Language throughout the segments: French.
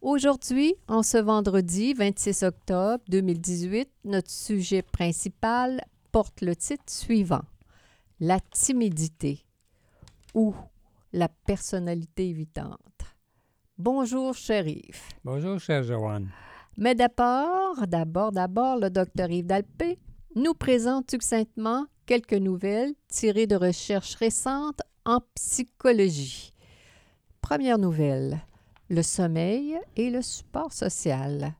Aujourd'hui, en ce vendredi 26 octobre 2018, notre sujet principal porte le titre suivant La timidité ou la personnalité évitante. Bonjour, shérif. Bonjour, chère Joanne. Mais d'abord, d'abord, d'abord, le docteur Yves Dalpé nous présente succinctement quelques nouvelles tirées de recherches récentes en psychologie. Première nouvelle, le sommeil et le support social.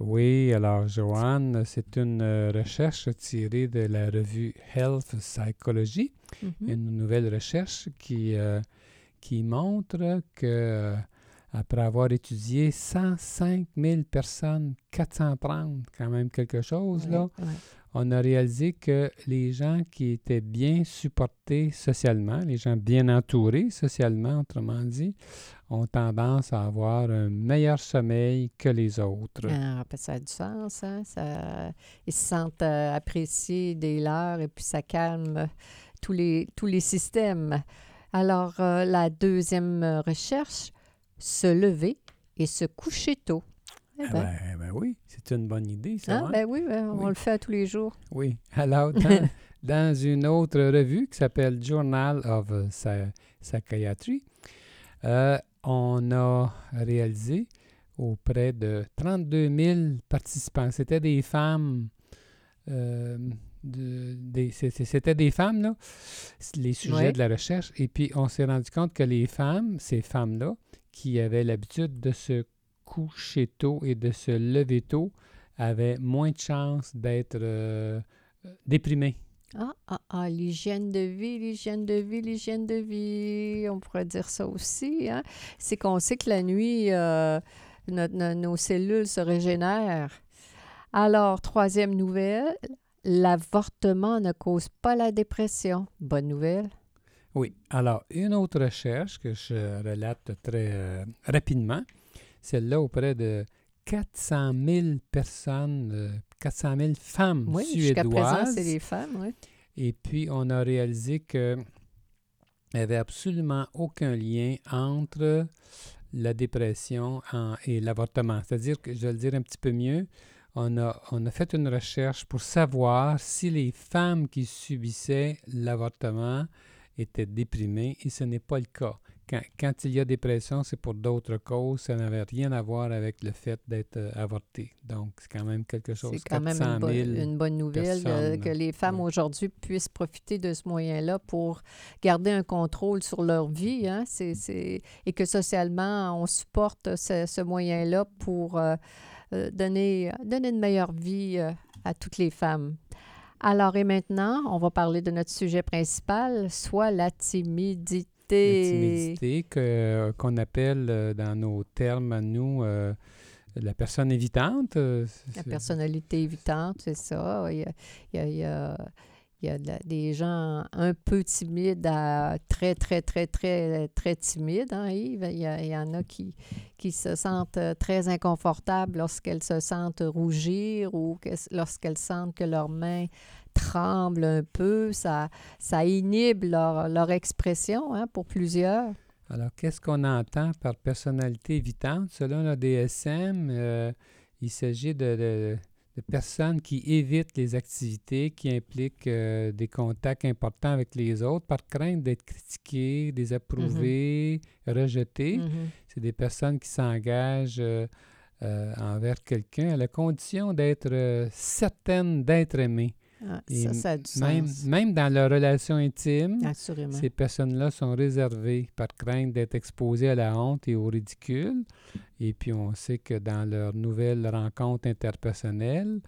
Oui, alors Joanne, c'est une euh, recherche tirée de la revue Health Psychology, Mhm. une nouvelle recherche qui, euh, qui montre que euh, après avoir étudié 105 000 personnes, 430, quand même quelque chose, là. On a réalisé que les gens qui étaient bien supportés socialement, les gens bien entourés socialement, autrement dit, ont tendance à avoir un meilleur sommeil que les autres. Ah, ben, ça a du sens, hein? Ça, ils se sentent euh, appréciés dès l'heure et puis ça calme tous les, tous les systèmes. Alors, euh, la deuxième recherche, se lever et se coucher tôt. Eh Ah ben, ben, ben oui, c'est une bonne idée, ça. hein? hein? Ben oui, ben, on Oui. le fait à tous les jours. Oui. Alors, dans, dans une autre revue qui s'appelle Journal of Psy- Psychiatry, euh, on a réalisé auprès de 32 000 participants. C'était des femmes. euh, de- des- C'était des femmes, là, les sujets de la recherche. Et puis, on s'est rendu compte que les femmes, ces femmes-là, qui avaient l'habitude de se coucher tôt et de se lever tôt, avaient moins de chances d'être euh, déprimées. Ah, ah, ah, l'hygiène de vie, l'hygiène de vie, l'hygiène de vie, on pourrait dire ça aussi. Hein? C'est qu'on sait que la nuit, euh, notre- no- nos cellules se régénèrent. Alors, troisième nouvelle, l'avortement ne cause pas la dépression. Bonne nouvelle. Oui. Alors, une autre recherche que je relate très euh, rapidement, celle-là auprès de 400 000 personnes, euh, 400 000 femmes Oui, suédoises. c'est les femmes, oui. Et puis, on a réalisé qu'il n'y avait absolument aucun lien entre la dépression en- et l'avortement. C'est-à-dire que, je vais le dire un petit peu mieux, on a, on a fait une recherche pour savoir si les femmes qui subissaient l'avortement étaient déprimées et ce n'est pas le cas. Quand, quand il y a dépression, c'est pour d'autres causes. Ça n'avait rien à voir avec le fait d'être euh, avorté. Donc, c'est quand même quelque chose. C'est quand même 400 une, bonne- 000 une bonne nouvelle euh, que les femmes oui. aujourd'hui puissent profiter de ce moyen-là pour garder un contrôle sur leur vie. Hein? Et que socialement, on supporte ce, ce moyen-là pour euh, euh, donner, donner une meilleure vie euh, à toutes les femmes. Alors, et maintenant, on va parler de notre sujet principal, soit la timidité. La timidité que- qu'on appelle euh, dans nos termes à nous euh, la personne évitante. euh, La personnalité évitante, c'est ça. Il y a, il y a- il y a- il y a de la- des gens un peu timides à très, très, très, très, très timides, hein, Yves? Il y, en a qui, qui se sentent euh, très inconfortables lorsqu'elles se sentent rougir ou que- lorsqu'elles sentent que leurs mains tremblent un peu. Ça, ça inhibe leur, leur expression hein, pour plusieurs. Alors, qu'est-ce qu'on entend par personnalité évitante? Selon le DSM, euh, il s'agit de, de- de personnes qui évitent les activités qui impliquent euh, des contacts importants avec les autres par crainte d'être critiquées, désapprouvées, rejetées. Mhm. C'est des personnes qui s'engagent euh, envers quelqu'un à la condition d'être certaines d'être aimées. Ah, Et ça, ça a du Même, sens. même dans leur relation intime, Assurément. ces personnes-là sont réservées par crainte d'être exposées à la honte et au ridicule. Et puis, on sait que dans leurs nouvelles rencontres interpersonnelles,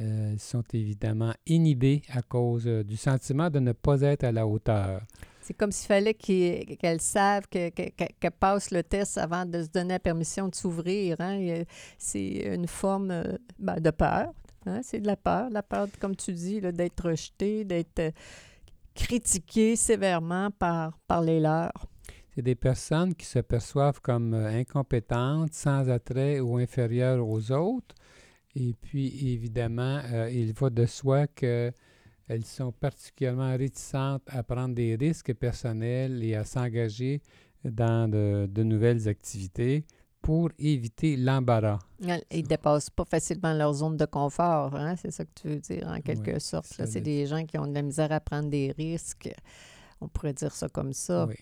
euh, ils sont évidemment inhibés à cause euh, du sentiment de ne pas être à la hauteur. C'est comme s'il fallait qu'elles savent que- que- que- qu'elles passent le test avant de se donner la permission de s'ouvrir. hein. C'est une forme euh, ben, de peur. Hein. C'est de la peur. La peur, comme tu dis, d'être rejeté, d'être euh, critiqué sévèrement par, par les leurs. C'est des personnes qui se perçoivent comme euh, incompétentes, sans attrait ou inférieures aux autres. Et puis, évidemment, euh, il va de soi qu'elles sont particulièrement réticentes à prendre des risques personnels et à s'engager dans de nouvelles activités pour éviter l'embarras. Ils ne dépassent pas facilement leur zone de confort. hein. C'est ça que tu veux dire, en quelque Oui, sorte. C'est des gens qui ont de la misère à prendre des risques. On pourrait dire ça comme ça. Oui,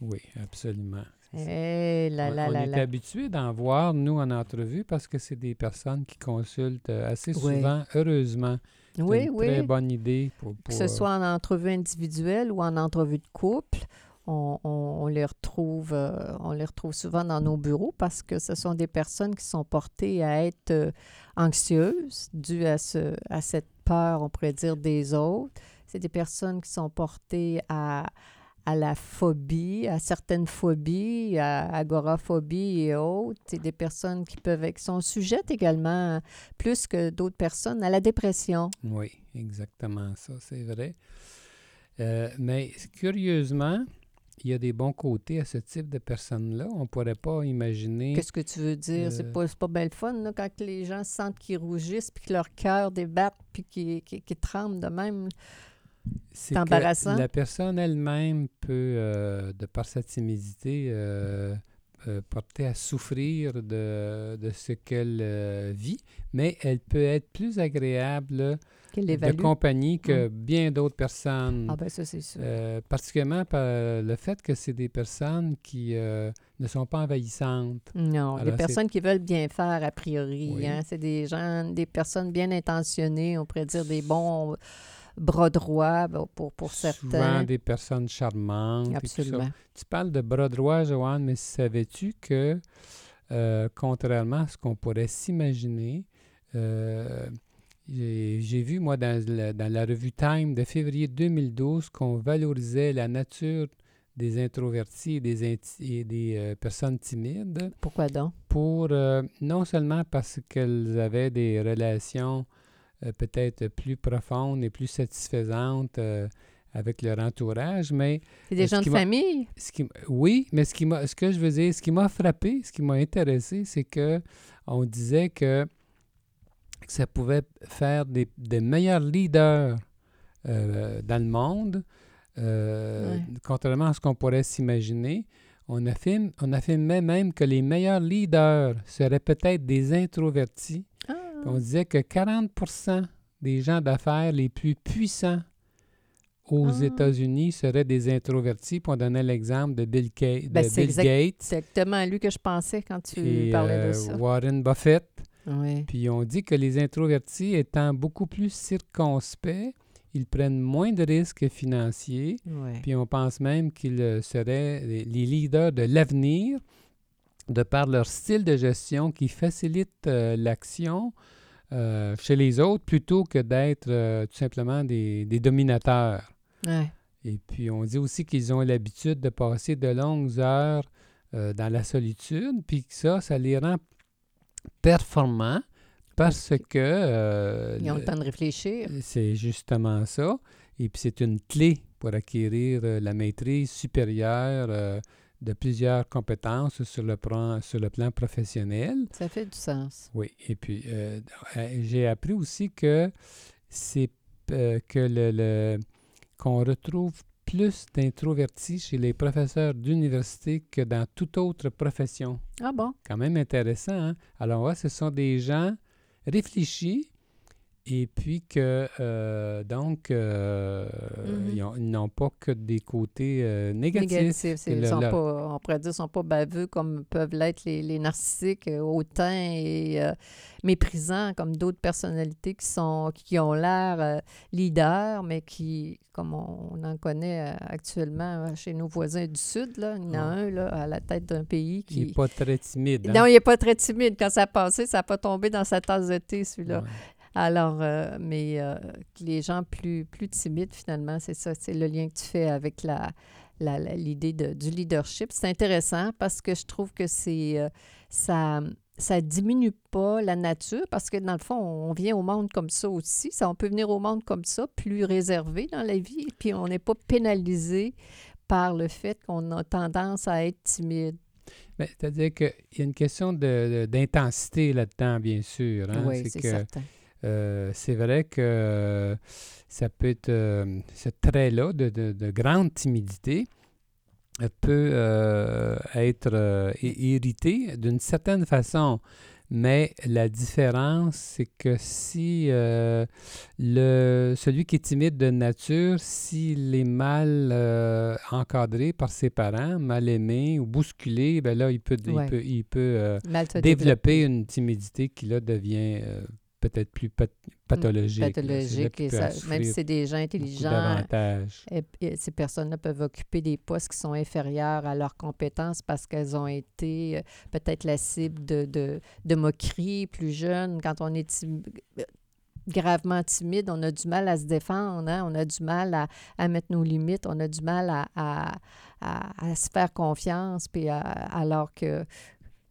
oui, absolument. Eh là on là on là est habitué d'en voir, nous, en entrevue, parce que c'est des personnes qui consultent euh, assez Oui. souvent, heureusement. Oui, une oui. très bonne idée pour... Que ce euh, soit en entrevue individuelle ou en entrevue de couple, on, les retrouve, euh, on les retrouve souvent dans nos bureaux parce que ce sont des personnes qui sont portées à être euh, anxieuses dues à, ce, à cette peur, on pourrait dire, des autres. C'est des personnes qui sont portées à, à la phobie, à certaines phobies, à agoraphobie et autres. C'est des personnes qui peuvent sont sujettes également, plus que d'autres personnes, à la dépression. Oui, exactement ça, c'est vrai. Euh, mais curieusement, il y a des bons côtés à ce type de personnes-là. On ne pourrait pas imaginer... Qu'est-ce que tu veux dire? Euh, C'est pas, pas bien le fun, là, quand les gens sentent qu'ils rougissent, puis que leur cœur débatte, puis qu'ils qu'ils tremblent de même. C'est embarrassant. La personne elle-même peut, euh, de par sa timidité, euh, euh, porter à souffrir de, de ce qu'elle euh, vit, mais elle peut être plus agréable de compagnie que bien d'autres personnes. Ah ben ça, c'est sûr. Euh, particulièrement par le fait que c'est des personnes qui euh, ne sont pas envahissantes. non, alors des personnes qui veulent bien faire, a priori. Oui. hein. C'est des gens, des personnes bien intentionnées, on pourrait dire des bons bras droits ben, pour, pour Souvent certains. des personnes charmantes. Absolument. Tu parles de bras droits, Joanne, mais savais-tu que, euh, contrairement à ce qu'on pourrait s'imaginer, euh, j'ai vu, moi, dans la, dans la revue Time de février 2012, qu'on valorisait la nature des introvertis et des, et des euh, personnes timides Pourquoi donc? pour, euh, non seulement parce qu'elles avaient des relations peut-être plus profondes et plus satisfaisantes euh, avec leur entourage, mais C'est des Est-ce gens de famille? ce qui, m- oui, mais ce, qui m'a, ce que je veux dire, ce qui m'a frappé, ce qui m'a intéressé, c'est que on disait que, que ça pouvait faire des, des meilleurs leaders euh, dans le monde, euh, Ouais. contrairement à ce qu'on pourrait s'imaginer. On affirme, on affirmait même que les meilleurs leaders seraient peut-être des introvertis. On disait que 40% des gens d'affaires les plus puissants aux Ah. États-Unis seraient des introvertis. Puis on donnait l'exemple de Bill, Ga- de Ben, c'est Bill exact- Gates c'est exactement à lui que je pensais quand tu et parlais de euh, ça. Warren Buffett. Oui. Puis on dit que les introvertis étant beaucoup plus circonspects, ils prennent moins de risques financiers. oui. Puis on pense même qu'ils euh, seraient les leaders de l'avenir de par leur style de gestion qui facilite euh, l'action euh, chez les autres plutôt que d'être euh, tout simplement des, des dominateurs. Ouais. Et puis on dit aussi qu'ils ont l'habitude de passer de longues heures dans la solitude, puis que ça, ça les rend performants parce que Ils ont le- temps de réfléchir. c'est justement ça. Et puis c'est une clé pour acquérir la maîtrise supérieure de plusieurs compétences sur le, plan, sur le plan professionnel. Ça fait du sens. Oui, et puis euh, euh, j'ai appris aussi que c'est euh, que le, le- qu'on retrouve plus d'introvertis chez les professeurs d'université que dans toute autre profession. Ah bon? Quand même intéressant. Hein? Alors, ouais, ce sont des gens réfléchis et puis que, euh, donc, euh, Mhm. ils ont- ils n'ont pas que des côtés euh, négatifs. Négatif. C'est c'est- le- sont le- pas, on pourrait dire qu'ils sont pas baveux comme peuvent l'être les, les narcissiques, hautains et méprisants comme d'autres personnalités qui sont qui ont l'air leaders, mais qui, comme on, on en connaît actuellement chez nos voisins du Sud, là, il y en a Ouais. un là, à la tête d'un pays Il n'est qui... pas très timide. hein? Non, il n'est pas très timide. Quand ça a passé, ça n'a pas tombé dans sa tasse de thé, celui-là. Ouais. Alors, euh, mais euh, les gens plus, plus timides, finalement, c'est ça, c'est le lien que tu fais avec la, la- la- l'idée de- du leadership. C'est intéressant parce que je trouve que c'est euh, ça ça diminue pas la nature parce que dans le fond, on vient au monde comme ça aussi. Ça, on peut venir au monde comme ça, plus réservé dans la vie, puis on n'est pas pénalisé par le fait qu'on a tendance à être timide. C'est-à-dire qu'il y a une question de- de- d'intensité là-dedans, bien sûr. hein. oui, c'est certain. Euh, c'est vrai que euh, ça peut être euh, ce trait-là de, de- de grande timidité peut euh, être euh, irrité d'une certaine façon. Mais la différence, c'est que si euh, le, celui qui est timide de nature, s'il est mal encadré par ses parents, mal aimé ou bousculé, ben là, il peut, il peut, il peut Mal se développer une timidité qui là devient peut-être plus path- pathologique. là. Pathologique. et ça- même si c'est des gens intelligents, et- et ces personnes-là peuvent occuper des postes qui sont inférieurs à leurs compétences parce qu'elles ont été euh, peut-être la cible de, de, de moqueries plus jeunes. Quand on est gravement timide, on a du mal à se défendre, hein, on a du mal à, à mettre nos limites, on a du mal à, à- à- à se faire confiance, puis à- alors que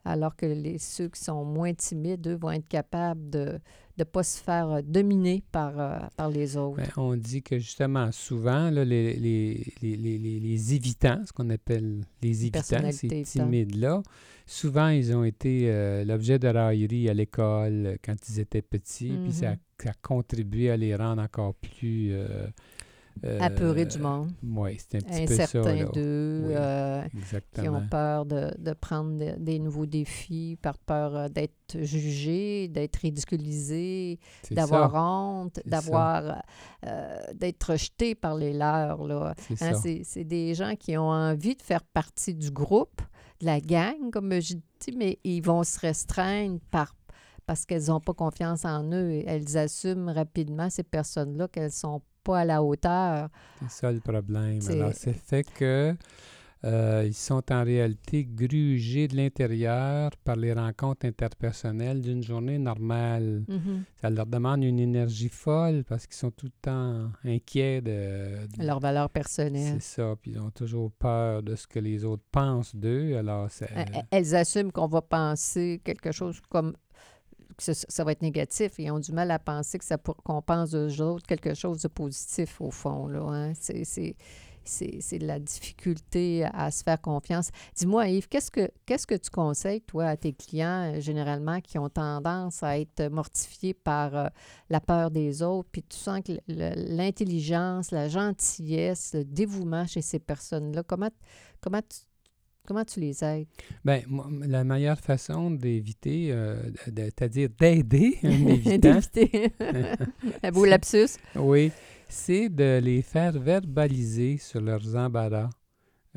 alors que les, ceux qui sont moins timides, eux, vont être capables de ne pas se faire euh, dominer par, euh, par les autres. Ben, on dit que justement, souvent, là, les, les, les, les, évitants, ce qu'on appelle les évitants, ces timides-là, souvent, ils ont été euh, l'objet de raillerie à l'école quand ils étaient petits, puis ça, ça a contribué à les rendre encore plus... Euh, Apeurés du monde, Oui, c'est un petit peu ça. d'eux, Oui, euh, qui ont peur de, de prendre de- des nouveaux défis, par peur euh, d'être jugés, d'être ridiculisés, d'avoir honte, d'avoir euh, d'être rejetés par les leurs. Là. C'est Hein, c'est, des gens qui ont envie de faire partie du groupe, de la gang, comme je dis, mais ils vont se restreindre par, parce qu'elles n'ont pas confiance en eux. Elles assument rapidement, ces personnes-là, qu'elles sont pas à la hauteur. C'est ça le problème. Alors, c'est fait que euh, ils sont en réalité grugés de l'intérieur par les rencontres interpersonnelles d'une journée normale. Mhm. Ça leur demande une énergie folle parce qu'ils sont tout le temps inquiets de... de- Leur valeur personnelle. C'est ça, puis ils ont toujours peur de ce que les autres pensent d'eux. Alors, c'est... Euh, Elles assument qu'on va penser quelque chose comme ça, va être négatif et ont du mal à penser que ça qu'on pense aux autres quelque chose de positif au fond. Là, hein. C'est- c'est, de la difficulté à se faire confiance. Dis-moi, Yves, qu'est-ce que, qu'est-ce que tu conseilles, toi, à tes clients, euh, généralement, qui ont tendance à être mortifiés par euh, la peur des autres, puis tu sens que l'intelligence, la gentillesse, le dévouement chez ces personnes-là, comment, comment, tu, comment tu les aides? Ben, moi, la meilleure façon d'éviter, euh, c'est-à-dire d'aider un évitant, D'éviter. Un beau lapsus. Oui, c'est de les faire verbaliser sur leurs embarras,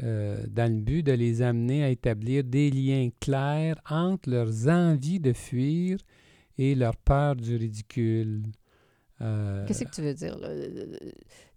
euh, dans le but de les amener à établir des liens clairs entre leurs envies de fuir et leur peur du ridicule. Euh, Qu'est-ce que tu veux dire? là?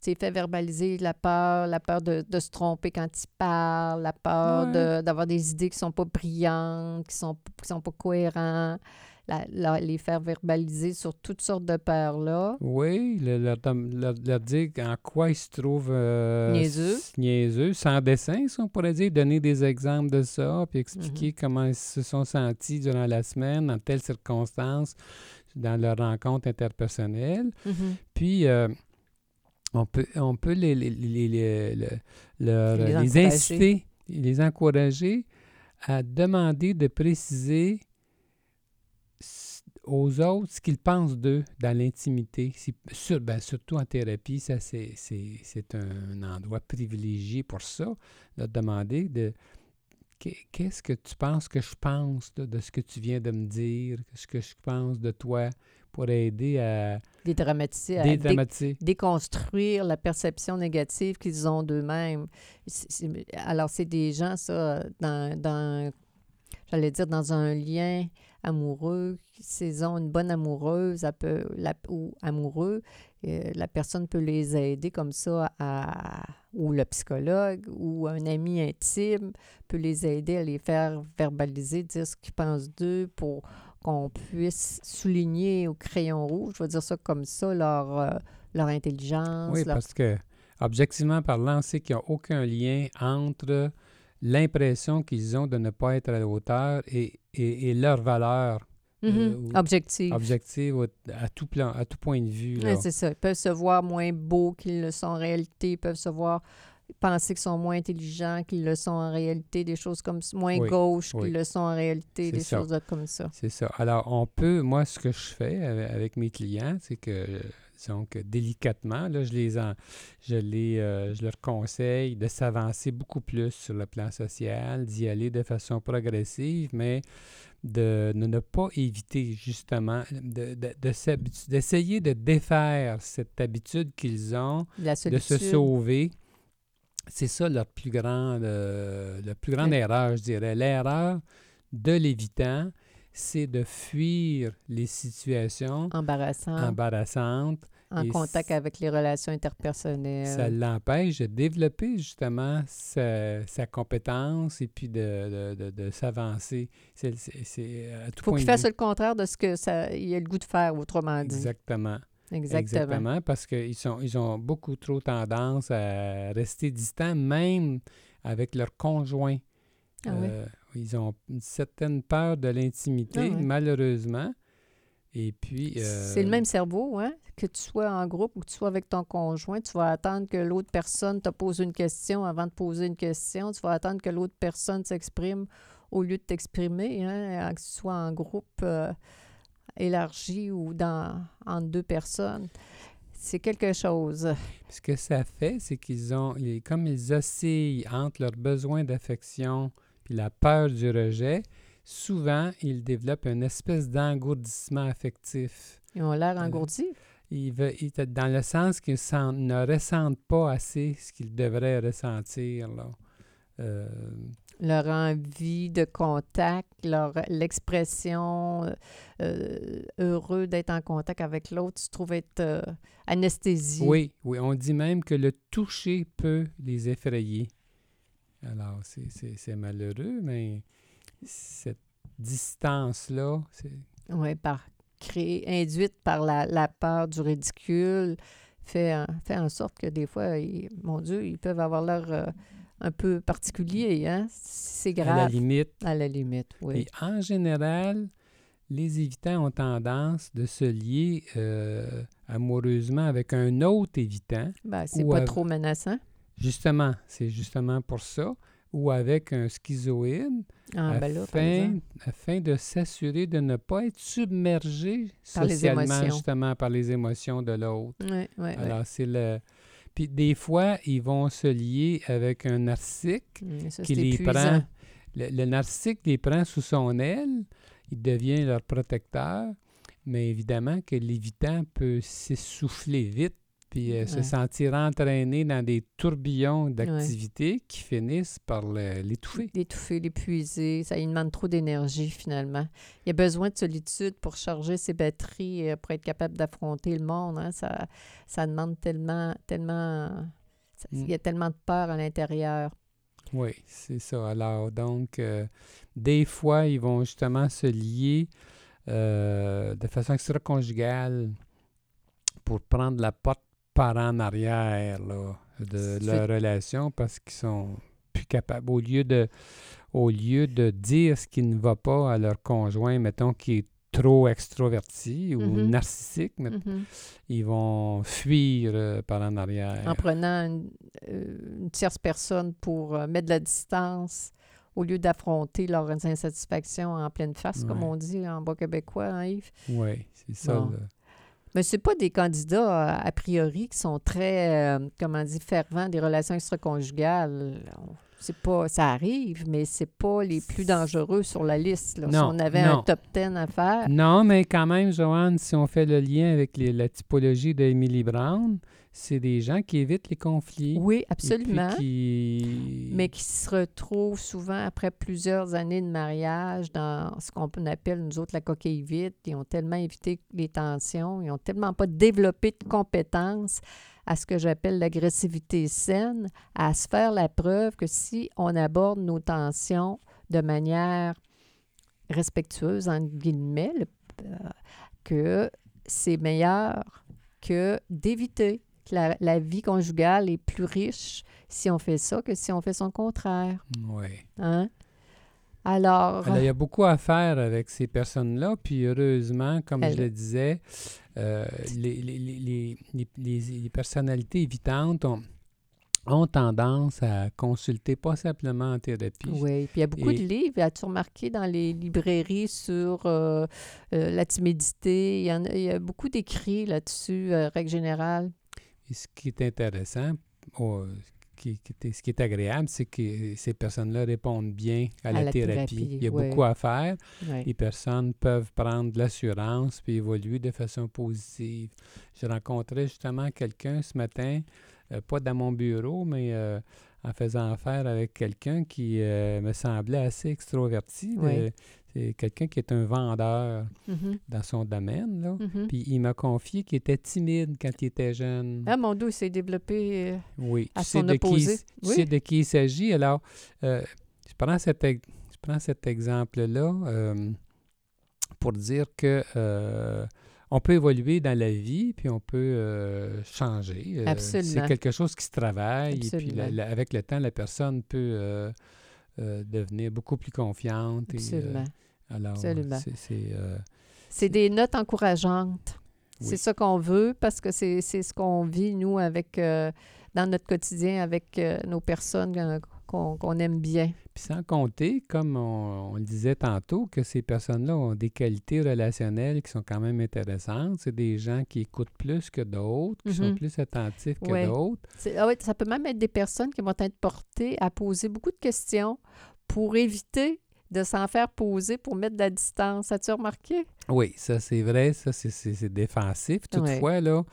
Tu fait verbaliser la peur, la peur de, de se tromper quand il parle, la peur Ouais. de- d'avoir des idées qui sont pas brillantes, qui sont, qui sont pas cohérentes, la- la- les faire verbaliser sur toutes sortes de peurs-là. Oui, le- leur, dire en quoi ils se trouvent euh, Niaiseux. sans dessin, si on pourrait dire, donner des exemples de ça, puis expliquer comment ils se sont sentis durant la semaine, dans telles circonstances, dans leur rencontre interpersonnelle. Mhm. Puis, euh, on peut, on peut les, les, les, les- le- leur- Les encourager. inciter, les encourager à demander de préciser aux autres ce qu'ils pensent d'eux dans l'intimité. Sur- ben, surtout en thérapie, ça c'est, un endroit privilégié pour ça, de demander de qu'est-ce que tu penses que je pense de ce que tu viens de me dire, ce que je pense de toi, pour aider à Dédramatiser, à dé- déconstruire la perception négative qu'ils ont d'eux-mêmes. Alors, c'est des gens, ça, dans, dans j'allais dire, dans un lien amoureux, s'ils ont une bonne amoureuse elle peut, la- ou amoureux, euh, la personne peut les aider comme ça, à, ou le psychologue, ou un ami intime peut les aider à les faire verbaliser, dire ce qu'ils pensent d'eux pour qu'on puisse souligner au crayon rouge, je vais dire ça comme ça, leur, euh, leur intelligence. Oui, leur- parce que objectivement parlant, sait qu'il n'y a aucun lien entre l'impression qu'ils ont de ne pas être à la hauteur et, et, et leur valeur Objective au- à tout plan, à tout point de vue. c'est ça. Ils peuvent se voir moins beaux qu'ils le sont en réalité. Ils peuvent se voir penser qu'ils sont moins intelligents qu'ils le sont en réalité, des choses comme ça, moins Oui, gauches oui. qu'ils le sont en réalité, des ça. choses comme ça. C'est ça. Alors, on peut, moi, ce que je fais avec, mes clients, c'est que, que délicatement, là, je les en, je les, euh, je leur conseille de s'avancer beaucoup plus sur le plan social, d'y aller de façon progressive, mais de, ne ne pas éviter justement de, de- de s'habitu- d'essayer de défaire cette habitude qu'ils ont de se sauver. C'est ça leur plus grande, euh, la plus grande Ouais. erreur, je dirais. L'erreur de l'évitant, c'est de fuir les situations embarrassant, embarrassantes. En et contact avec les relations interpersonnelles. Ça l'empêche de développer justement sa, sa compétence et puis de, de, de- de s'avancer. C'est à tout faut qu'il fasse le contraire de ce que ça il a le goût de faire, autrement dit. Exactement. Exactement. Exactement, parce qu'ils ils ont beaucoup trop tendance à rester distants, même avec leur conjoint. Ah oui. Euh, Ils ont une certaine peur de l'intimité, Ah oui. malheureusement. Et puis... euh, C'est le même cerveau, hein? Que tu sois en groupe ou que tu sois avec ton conjoint, tu vas attendre que l'autre personne te pose une question avant de poser une question. Tu vas attendre que l'autre personne s'exprime au lieu de t'exprimer, hein? Que tu sois en groupe euh, élargi ou dans entre deux personnes. C'est quelque chose. Ce que ça fait, c'est qu'ils ont... Comme ils oscillent entre leur besoin d'affection puis la peur du rejet, souvent, ils développent une espèce d'engourdissement affectif. Ils ont l'air Euh, engourdis. Ils ve- ils- dans le sens qu'ils ne ressentent pas assez ce qu'ils devraient ressentir. Là. Euh, Leur envie de contact, leur l'expression euh, euh, heureux d'être en contact avec l'autre, se trouve être euh, anesthésié. oui, oui, on dit même que le toucher peut les effrayer. Alors, c'est malheureux, mais cette distance-là, Oui, par induite par la, la peur du ridicule, fait, en- fait en sorte que des fois, ils- mon Dieu, ils peuvent avoir l'air euh, un peu particulier, hein? C'est à la grave. limite. À la limite, oui. Et en général, les évitants ont tendance de se lier euh, amoureusement avec un autre évitant. Ben, c'est pas av- trop menaçant. Justement, c'est justement pour ça. Ou avec un schizoïde, Ah, ben là, afin, afin de s'assurer de ne pas être submergé Par socialement, justement, par les émotions de l'autre. Oui, oui, oui. Alors, c'est le... Puis des fois, ils vont se lier avec un narcissique Hum, ça, qui les épuisant. prend. Le, le narcissique les prend sous son aile, il devient leur protecteur, mais évidemment que l'évitant peut s'essouffler vite puis euh, se sentir entraîné dans des tourbillons d'activités qui finissent par l'étouffer. L'étouffer, l'épuiser, ça lui demande trop d'énergie finalement. Il a besoin de solitude pour charger ses batteries, euh, pour être capable d'affronter le monde. hein. Ça, ça demande tellement, tellement... ça- Mm. Il y a tellement de peur à l'intérieur. Oui, c'est ça. Alors, donc, euh, des fois, ils vont justement se lier euh, de façon extra-conjugale pour prendre la porte par en arrière là, de leur relation parce qu'ils sont plus capables. Au lieu de, au lieu de dire ce qui ne va pas à leur conjoint, mettons, qui est trop extroverti ou Mhm. narcissique, mais Mhm. ils vont fuir euh, par en arrière. En prenant une, euh, une tierce personne pour euh, mettre de la distance au lieu d'affronter leurs insatisfactions en pleine face, comme on dit en bas québécois, hein, Yves? Oui, c'est ça. Bon. Mais c'est pas des candidats, euh, a priori, qui sont très, euh, comment dire, fervents des relations extra-conjugales. On- C'est pas, ça arrive, mais c'est pas les plus dangereux sur la liste. là. si on avait un top 10 à faire, Non, mais quand même, Joanne, si on fait le lien avec les- la typologie d'Emily Brown, c'est des gens qui évitent les conflits. oui, absolument. qui... Mais qui se retrouvent souvent après plusieurs années de mariage dans ce qu'on appelle, nous autres, la coquille vide. Ils ont tellement évité les tensions, ils ont tellement pas développé de compétences à ce que j'appelle l'agressivité saine, à se faire la preuve que si on aborde nos tensions de manière respectueuse, entre guillemets, le- euh, que c'est meilleur que d'éviter que la, la vie conjugale est plus riche si on fait ça que si on fait son contraire. Oui. Hein? Alors, Alors, il y a beaucoup à faire avec ces personnes-là, puis heureusement, comme je Elle- le disais, euh, les, les- les- les- les- les- les personnalités évitantes ont, ont tendance à consulter pas simplement en thérapie. oui, puis il y a beaucoup Et- de livres. As-tu remarqué dans les librairies sur euh, euh, la timidité? Il y, en a, il y a beaucoup d'écrits là-dessus, règle générale. Et ce qui est intéressant, oh, qui, qui est- ce qui est agréable, c'est que ces personnes-là répondent bien à, la, thérapie. Il y a oui. beaucoup à faire. Oui. Les personnes peuvent prendre de l'assurance puis évoluer de façon positive. J'ai rencontré justement quelqu'un ce matin, euh, pas dans mon bureau, mais euh, en faisant affaire avec quelqu'un qui euh, me semblait assez extroverti. Oui. C'est quelqu'un qui est un vendeur Mhm, dans son domaine. Là. mhm. Puis il m'a confié qu'il était timide quand il était jeune. Ah, mon dos, il s'est développé. euh, Oui, à tu sais, de qui, il opposé. s- tu Oui. sais de qui il s'agit. Alors, euh, je, prends cet, ex- je prends cet exemple-là pour dire que on peut évoluer dans la vie, puis on peut euh, changer. Euh, C'est Absolument. quelque chose qui se travaille, et puis la- Absolument. la- avec le temps, la personne peut euh, devenir beaucoup plus confiante. et, Absolument. alors, Absolument. c'est- c'est, C'est des notes encourageantes. C'est Oui. ça qu'on veut parce que c'est c'est ce qu'on vit, nous, avec euh, dans notre quotidien avec euh, nos personnes euh, qu'on qu'on aime bien. Puis sans compter, comme on, on le disait tantôt, que ces personnes-là ont des qualités relationnelles qui sont quand même intéressantes. C'est des gens qui écoutent plus que d'autres, qui sont Mhm. plus attentifs que Ouais. d'autres. Ah ouais, ça peut même être des personnes qui vont être portées à poser beaucoup de questions pour éviter de s'en faire poser pour mettre de la distance. As-tu remarqué? Oui, ça c'est vrai, ça c'est- défensif. Toutefois, là,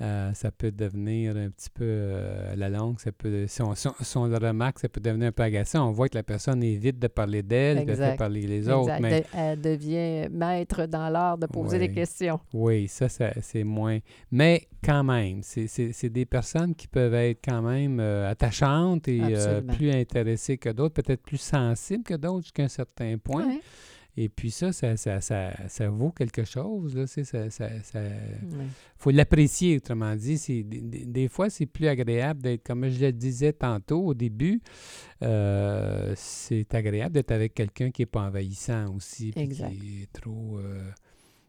euh, ça peut devenir un petit peu euh, la longue, ça peut, si on, si le remarque, ça peut devenir un peu agaçant. On voit que la personne évite de parler d'elle, de faire parler les autres. Exact. Mais De- elle devient maître dans l'art de poser Ouais. des questions. Oui, ça, ça, c'est moins. Mais quand même, c'est- des personnes qui peuvent être quand même euh, attachantes et plus intéressées que d'autres, peut-être plus sensibles que d'autres jusqu'à un certain point. Et puis ça, ça, ça, ça, ça vaut quelque chose. Là, c'est- ça, ça, faut l'apprécier, autrement dit. C'est, des, des- fois, c'est plus agréable d'être, comme je le disais tantôt au début, euh, c'est agréable d'être avec quelqu'un qui n'est pas envahissant aussi, puis qui est trop... euh,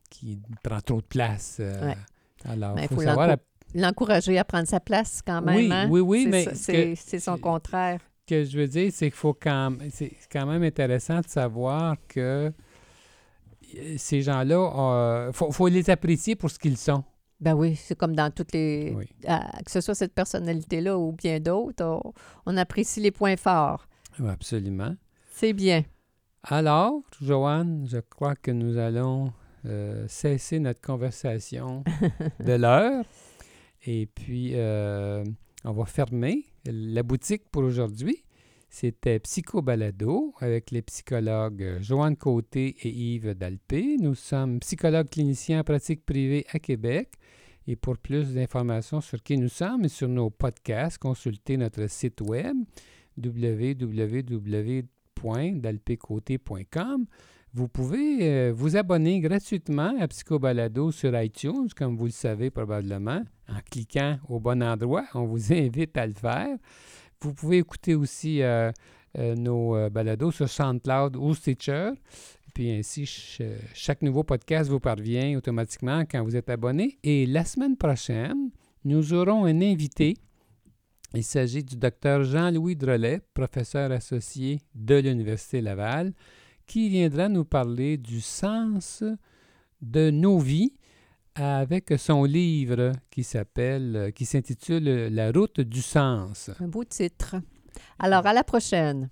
qui prend trop de place. euh, Ouais. Alors, il faut, faut savoir... l'encour- L'encourager à prendre sa place quand même. Oui, hein? oui, oui, C'est mais c'est son contraire. Ce que je veux dire, c'est qu'il faut quand même... C'est quand même intéressant de savoir que euh, ces gens-là, il faut, faut les apprécier pour ce qu'ils sont. Ben oui, c'est comme dans toutes les. Oui. que ce soit cette personnalité-là ou bien d'autres, on, on apprécie les points forts. Oui, absolument. C'est bien. Alors, Joanne, je crois que nous allons euh, cesser notre conversation de l'heure. Et puis, euh, on va fermer la boutique pour aujourd'hui. C'était Psycho Balado avec les psychologues Joanne Côté et Yves Dalpé. Nous sommes psychologues cliniciens en pratique privée à Québec. Et pour plus d'informations sur qui nous sommes et sur nos podcasts, consultez notre site web www.dalpécoté.com. Vous pouvez euh, vous abonner gratuitement à Psycho Balado sur iTunes, comme vous le savez probablement, en cliquant au bon endroit. On vous invite à le faire. Vous pouvez écouter aussi euh, euh, nos balados sur SoundCloud ou Stitcher. Puis ainsi, ch- chaque nouveau podcast vous parvient automatiquement quand vous êtes abonné. Et la semaine prochaine, nous aurons un invité. Il s'agit du docteur Jean-Louis Drolet, professeur associé de l'Université Laval, qui viendra nous parler du sens de nos vies avec son livre qui s'appelle, qui s'intitule La route du sens. Un beau titre. Alors, à la prochaine.